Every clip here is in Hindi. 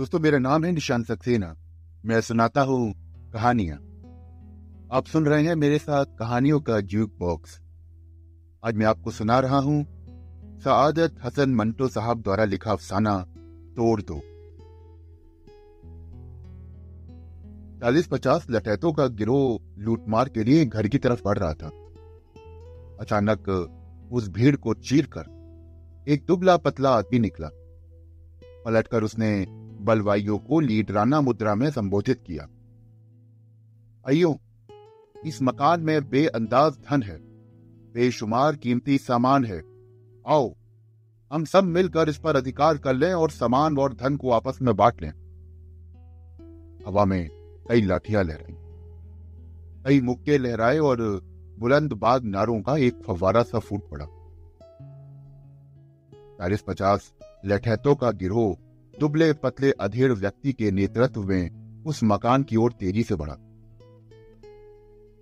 दोस्तों, मेरा नाम है निशान सक्सेना। मैं सुनाता हूँ कहानियाँ। आप सुन रहे हैं मेरे साथ कहानियों का ज्यूक बॉक्स। आज मैं आपको सुना रहा हूँ, सआदत हसन मंटो साहब द्वारा लिखा अफसाना, तोड़ दो। चालीस पचास लटैतों का गिरोह लूटमार के लिए घर की तरफ़ बढ़ रहा था। अचानक उस भीड़ को चीर कर एक दुबला पतला आदमी निकला। पलटकर उसने बलवाइयों को लीडराना मुद्रा में संबोधित किया। अयो इस मकान में बेअंदाज धन है, बेशुमार कीमती सामान है। आओ, हम सब मिलकर इस पर अधिकार कर लें और सामान और धन को आपस में बांट लें। हवा में कई लाठियाँ लहराई। कई मुक्के लहराए और बुलंद बाग नारों का एक फवारा सा फूट पड़ा। चालीस पचास लठैतों का गिरोह दुबले पतले अधेड़ व्यक्ति के नेतृत्व में उस मकान की ओर तेज़ी से बढ़ा,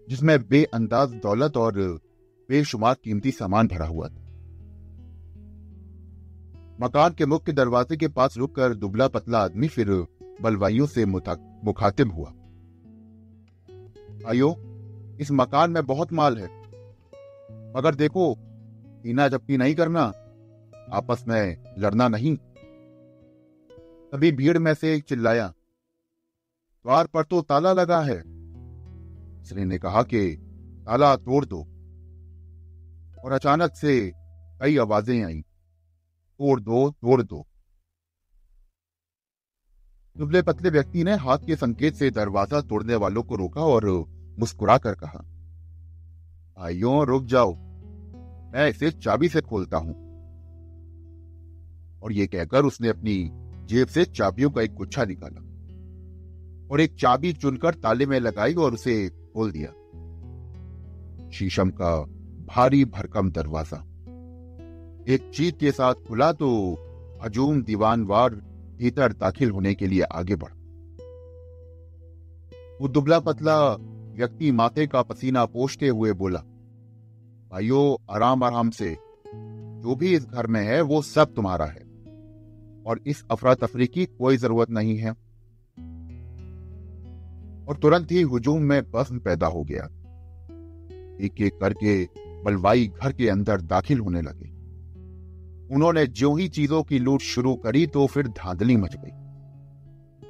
जिसमें बेअंदाज दौलत और बेशुमार कीमती सामान भरा हुआ था। मकान के मुख्य दरवाजे के पास रुककर दुबला पतला आदमी फिर बलवाइयों से मुखातिब हुआ। आयो इस मकान में बहुत माल है, मगर देखो, कीना जबकि नहीं करना, आपस में लड़ना नहीं। तभी भीड़ में से एक चिल्लाया, द्वार पर तो ताला लगा है। श्री ने कहा कि, ताला तोड़ दो। और अचानक से कई आवाज़ें आई, तोड़ दो तोड़ दो। दुबले पतले व्यक्ति ने हाथ के संकेत से दरवाज़ा तोड़ने वालों को रोका और मुस्कुरा कर कहा, भाइयों, रुक जाओ। मैं इसे चाबी से खोलता हूँ। और ये कहकर उसने अपनी जेब से चाबियों का एक गुच्छा निकाला और एक चाबी चुनकर ताले में लगाई और उसे खोल दिया। शीशम का भारी भरकम दरवाज़ा। एक चीत के साथ खुला तो हजूम दीवानवार भीतर दाखिल होने के लिए आगे बढ़ा। वो दुबला पतला व्यक्ति माथे का पसीना पोषते हुए बोला, भाइयों आराम आराम से, जो भी इस घर में है, वो सब तुम्हारा है। और इस अफरा तफरी की कोई ज़रूरत नहीं है। और तुरंत ही हुजूम में बस्म पैदा हो गया। एक एक करके बलवाई घर के अंदर दाखिल होने लगे। उन्होंने जो ही चीज़ों की लूट शुरू करी तो फिर धांधली मच गई।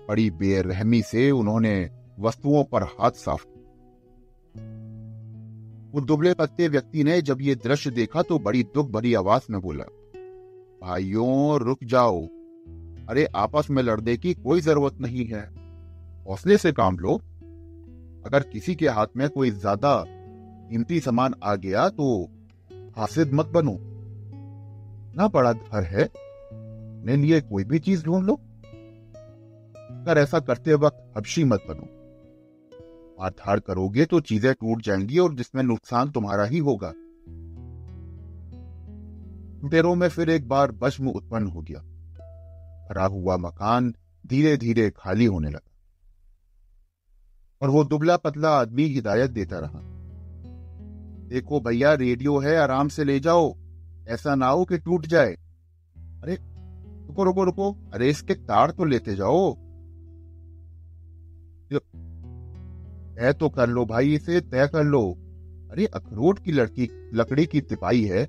बड़ी बेरहमी से उन्होंने वस्तुओं पर हाथ साफ़ किया। वो दुबले पत्ते व्यक्ति ने जब ये दृश्य देखा तो बड़ी दुख भरी आवाज़ में बोला, भाइयों, रुक जाओ। अरे, आपस में लड़ने की कोई ज़रूरत नहीं है। हौसले से काम लो। अगर किसी के हाथ में कोई ज़्यादा कीमती सामान आ गया तो हासिद मत बनो। ना बड़ा घर है, अपने लिए कोई भी चीज़ ढूंढ लो। अगर ऐसा करते वक्त हबशी मत बनो। मारधाड़ करोगे तो चीज़ें टूट जाएँगी और जिसमें नुकसान तुम्हारा ही होगा। लुटेरों में फिर एक बार बश्म उत्पन्न हो गया। भरा हुआ मकान धीरे धीरे खाली होने लगा। और वो दुबला पतला आदमी हिदायत देता रहा। देखो भैया, रेडियो है, आराम से ले जाओ। ऐसा ना हो कि टूट जाए। अरे, रुको रुको रुको। अरे, इसके तार तो लेते जाओ। तय तो कर लो भाई, इसे तय कर लो। अरे, अखरोट की लड़की, लकड़ी की तिपाई है।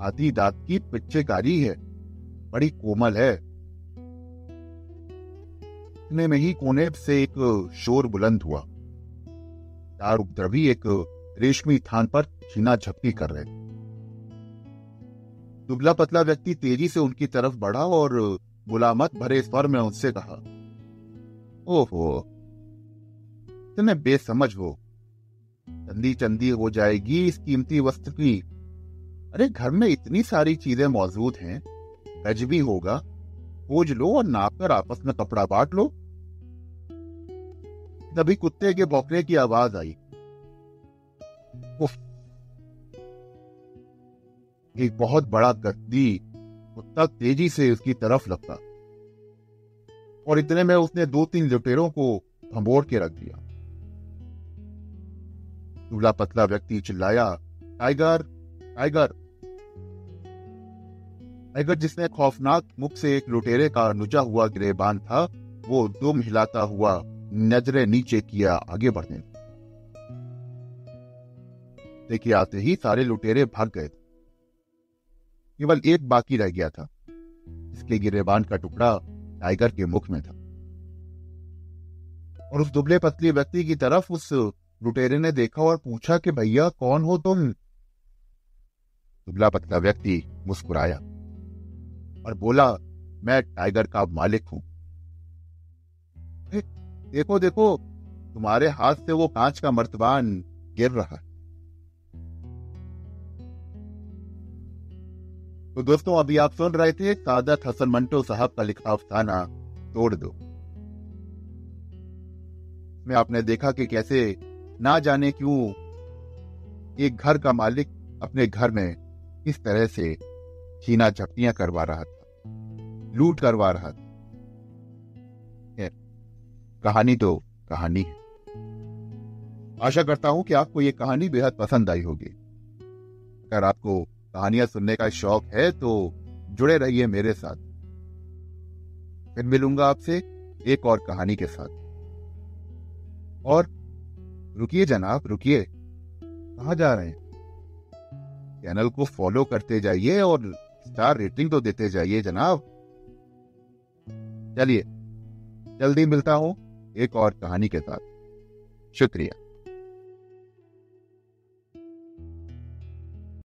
आधी दांत की पिच्छेकारी है। बड़ी कोमल है। इतने में ही कोने से एक शोर बुलंद हुआ। चार उपद्रवी एक रेशमी थान पर छीना झपकी कर रहे दुबला पतला व्यक्ति तेज़ी से उनकी तरफ़ बढ़ा और गुलामत भरे स्वर में उनसे कहा। ओहो, इतने बेसमझ हो। चंदी चंदी हो जाएगी इस कीमती वस्त्र की। अरे, घर में इतनी सारी चीज़ें मौजूद हैं। गज भी होगा खोज लो और नाप कर आपस में कपड़ा बांट लो। तभी कुत्ते के भौंकने की आवाज़ आई। एक बहुत बड़ा गद्दी कुत्ता तेज़ी से उसकी तरफ़ लगता। और इतने में उसने दो तीन लुटेरों को भंबोड़ के रख दिया। दूल्हा पतला व्यक्ति चिल्लाया, टाइगर टाइगर! टाइगर जिसने खौफनाक मुख से एक लुटेरे का नुचा हुआ गिरेबान था, वो दुम हिलाता हुआ नजरे नीचे किया आगे बढ़ने। देखिए, आते ही सारे लुटेरे भाग गए। केवल एक बाकी रह गया था इसके गिरेबान का टुकड़ा टाइगर के मुख में था। और उस दुबले पतली व्यक्ति की तरफ़ उस लुटेरे ने देखा और पूछा कि, भैया, कौन हो तुम? दुबला पतला व्यक्ति मुस्कुराया। और बोला, मैं टाइगर का मालिक हूँ। देखो देखो, तुम्हारे हाथ से वो कांच का मर्तबान गिर रहा है। तो दोस्तों, अभी आप सुन रहे थे सादत हसन मंटो साहब का लिखा अफसाना, तोड़ दो। में आपने देखा कि कैसे ना जाने क्यों एक घर का मालिक अपने घर में किस तरह से छीना झपटियाँ करवा रहा था। लूट करवा रहा था। कहानी तो कहानी है। आशा करता हूँ कि आपको यह कहानी बेहद पसंद आई होगी। अगर आपको कहानियाँ सुनने का शौक है तो जुड़े रहिए मेरे साथ। फिर मिलूँगा आपसे एक और कहानी के साथ। और रुकिए जनाब, रुकिए। कहा जा रहे हैं? चैनल को फॉलो करते जाइए और स्टार रेटिंग तो देते जाइए जनाब। चलिए जल्दी मिलता हूँ एक और कहानी के साथ। शुक्रिया।